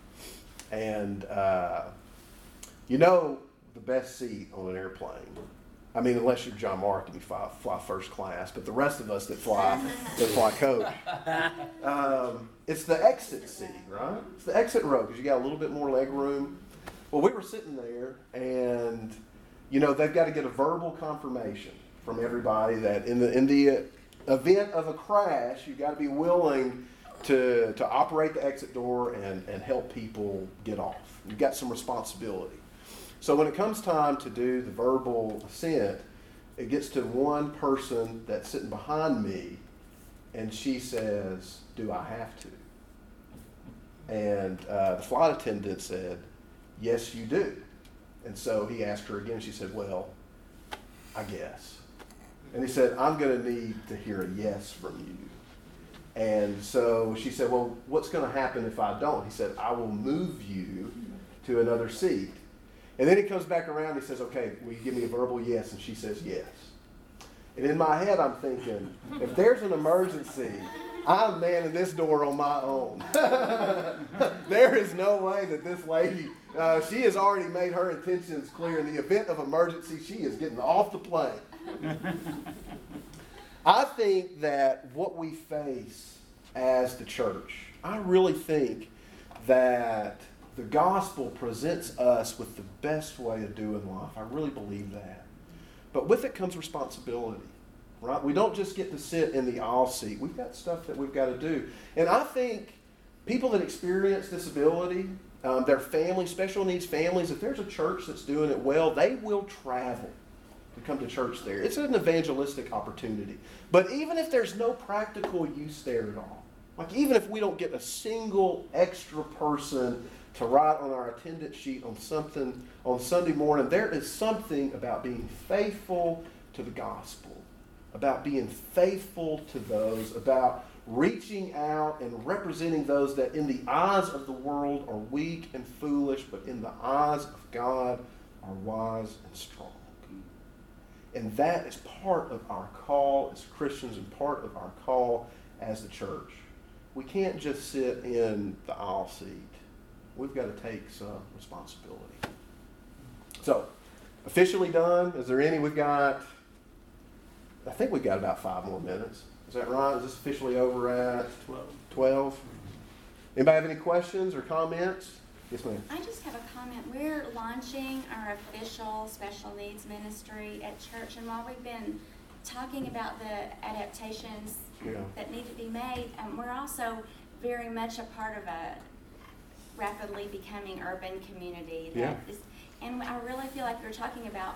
and uh, you know the best seat on an airplane. I mean, unless you're John Mark you fly, fly first class, but the rest of us that fly that fly coach, um, it's the exit seat, right? It's the exit row because you got a little bit more leg room. Well, we were sitting there, and you know they've got to get a verbal confirmation from everybody that in the in the event of a crash, you've got to be willing to, to operate the exit door and, and help people get off. You've got some responsibility. So when it comes time to do the verbal assent, it gets to one person that's sitting behind me, and she says, Do I have to? And uh, the flight attendant said, Yes, you do. And so he asked her again. She said, Well, I guess. And he said, I'm going to need to hear a yes from you. And so she said, Well, what's going to happen if I don't? He said, I will move you to another seat. And then he comes back around and he says, Okay, will you give me a verbal yes? And she says, Yes. And in my head, I'm thinking, if there's an emergency, I'm manning this door on my own. there is no way that this lady, uh, she has already made her intentions clear. In the event of emergency, she is getting off the plane. I think that what we face as the church, I really think that the gospel presents us with the best way of doing life. I really believe that. But with it comes responsibility, right? We don't just get to sit in the aisle seat. We've got stuff that we've got to do. And I think people that experience disability, um, their family, special needs families, if there's a church that's doing it well, they will travel to come to church there. It's an evangelistic opportunity. But even if there's no practical use there at all, like even if we don't get a single extra person to write on our attendance sheet on something on Sunday morning, there is something about being faithful to the gospel, about being faithful to those, about reaching out and representing those that in the eyes of the world are weak and foolish, but in the eyes of God are wise and strong. And that is part of our call as Christians and part of our call as the church. We can't just sit in the aisle seat. We've got to take some responsibility. So, officially done. Is there any? We've got, I think we've got about five more minutes. Is that right? Is this officially over at 12? 12? Anybody have any questions or comments? Yes, ma'am. I just have a comment. We're launching our official special needs ministry at church, and while we've been talking about the adaptations Yeah. that need to be made, um, we're also very much a part of a rapidly becoming urban community. that Yeah. is- And I really feel like we're talking about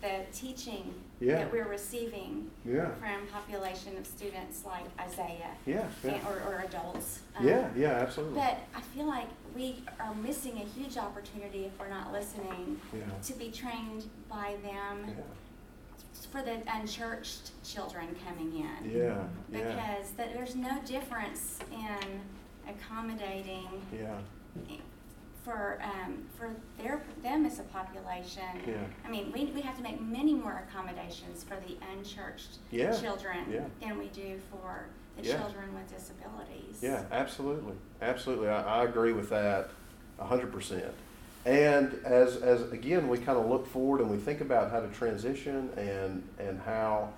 the teaching Yeah. that we're receiving Yeah. from population of students like Isaiah Yeah. and, or, or adults. Um, Yeah. Yeah. Absolutely. but I feel like we are missing a huge opportunity if we're not listening to be trained by them for the unchurched children coming in. Yeah. Yeah. Because that there's no difference in accommodating Yeah. For um, for their them as a population. Yeah. I mean, we, we have to make many more accommodations for the unchurched Yeah. children Yeah. than we do for the children with disabilities. Yeah, absolutely, absolutely. I, I agree with that hundred percent. And as, as again, we kind of look forward and we think about how to transition and and how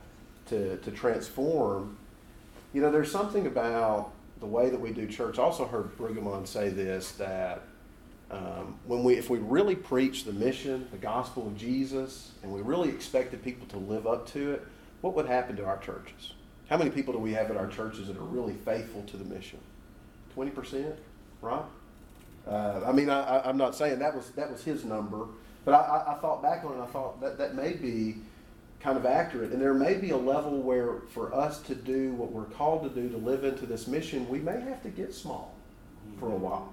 to to transform. You know, there's something about the way that we do church. I also heard Brueggemann say this that um, when we if we really preach the mission, the gospel of Jesus, and we really expected people to live up to it, what would happen to our churches? How many people do we have at our churches that are really faithful to the mission? Twenty percent, right? Uh, I mean, I, I'm not saying that was that was his number, but I, I, I thought back on it. I thought that that may be kind of accurate, and there may be a level where for us to do what we're called to do to live into this mission, we may have to get small for a while.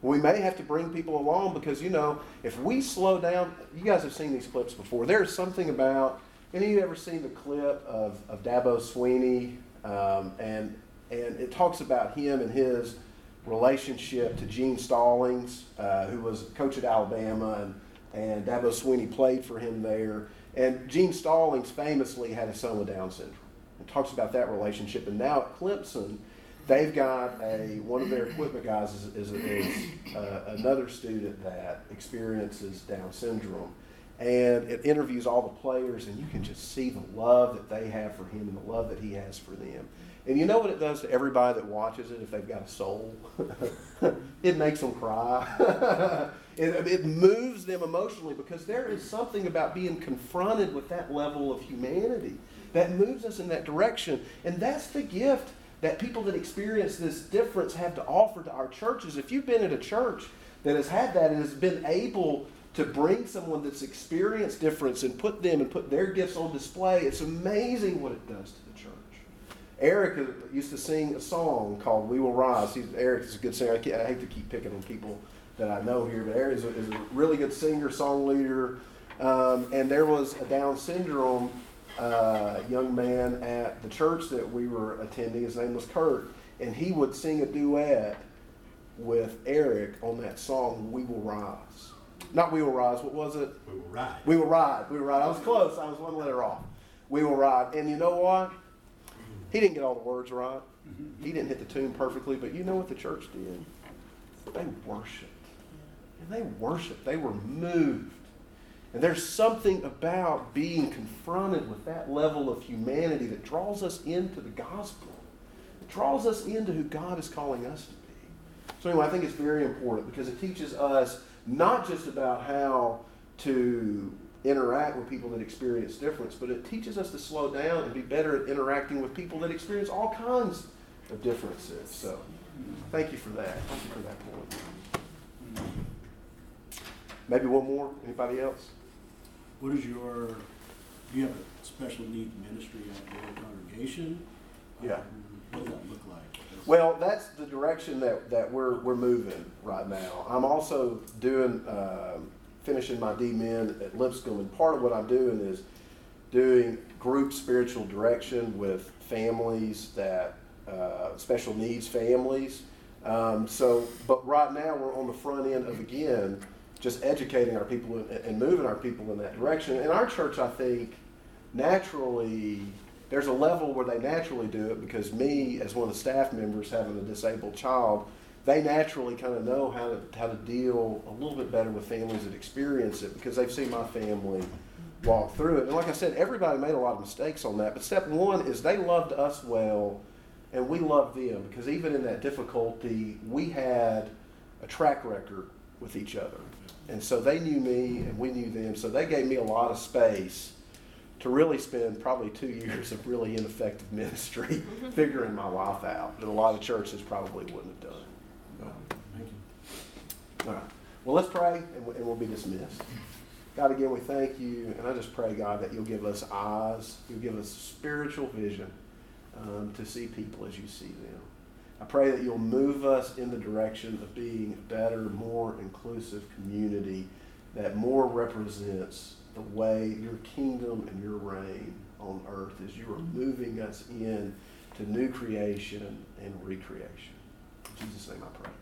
We may have to bring people along because you know if we slow down, you guys have seen these clips before. There's something about any of you ever seen the clip of, of Dabo Swinney um, and and it talks about him and his relationship to Gene Stallings, uh, who was coach at Alabama, and and Dabo Swinney played for him there. And Gene Stallings famously had a son with Down syndrome. and talks about that relationship. And now at Clemson, they've got a one of their equipment guys is, is, is uh, another student that experiences Down syndrome, and it interviews all the players, and you can just see the love that they have for him and the love that he has for them. And you know what it does to everybody that watches it if they've got a soul? it makes them cry. it, it moves them emotionally because there is something about being confronted with that level of humanity that moves us in that direction. And that's the gift that people that experience this difference have to offer to our churches. If you've been at a church that has had that and has been able to bring someone that's experienced difference and put them and put their gifts on display, it's amazing what it does to the church. Eric used to sing a song called "We Will Rise." He's, Eric is a good singer. I, I, hate to keep picking on people that I know here, but Eric is a, is a really good singer, song leader. Um, and there was a Down syndrome uh, young man at the church that we were attending. His name was Kurt, and he would sing a duet with Eric on that song "We Will Rise." Not "We Will Rise." What was it? We will ride. We will ride. We will ride. I was close. I was one letter off. We will ride. And you know what? He didn't get all the words right. He didn't hit the tune perfectly, but you know what the church did? They worshiped. And they worshiped. They were moved. And there's something about being confronted with that level of humanity that draws us into the gospel. It draws us into who God is calling us to be. So anyway, I think it's very important because it teaches us not just about how to interact with people that experience difference, but it teaches us to slow down and be better at interacting with people that experience all kinds of differences. So, thank you for that. Thank you for that point. Maybe one more. Anybody else? What is your, do you have a special needs ministry at your congregation? Yeah. Um, What does that look like? Well, that's the direction that, that we're, we're moving right now. I'm also doing, um, finishing my D-Min at Lipscomb, and part of what I'm doing is doing group spiritual direction with families that, uh, special needs families. Um, so, but right now we're on the front end of again, just educating our people and, moving our people in that direction. In our church, I think naturally there's a level where they naturally do it because me, as one of the staff members, having a disabled child, they naturally kind of know how to how to deal a little bit better with families that experience it because they've seen my family walk through it. And like I said, everybody made a lot of mistakes on that. But step one is they loved us well, and we loved them because even in that difficulty, we had a track record with each other. And so they knew me and we knew them. So they gave me a lot of space to really spend probably two years of really ineffective ministry figuring my life out that a lot of churches probably wouldn't have done. Thank you. All right. Well, let's pray and we- and we'll be dismissed. God, again, we thank you. And I just pray, God, that you'll give us eyes, you'll give us spiritual vision um, to see people as you see them. I pray that you'll move us in the direction of being a better, more inclusive community that more represents the way your kingdom and your reign on earth as you are moving us in to new creation and recreation. In Jesus' name I pray.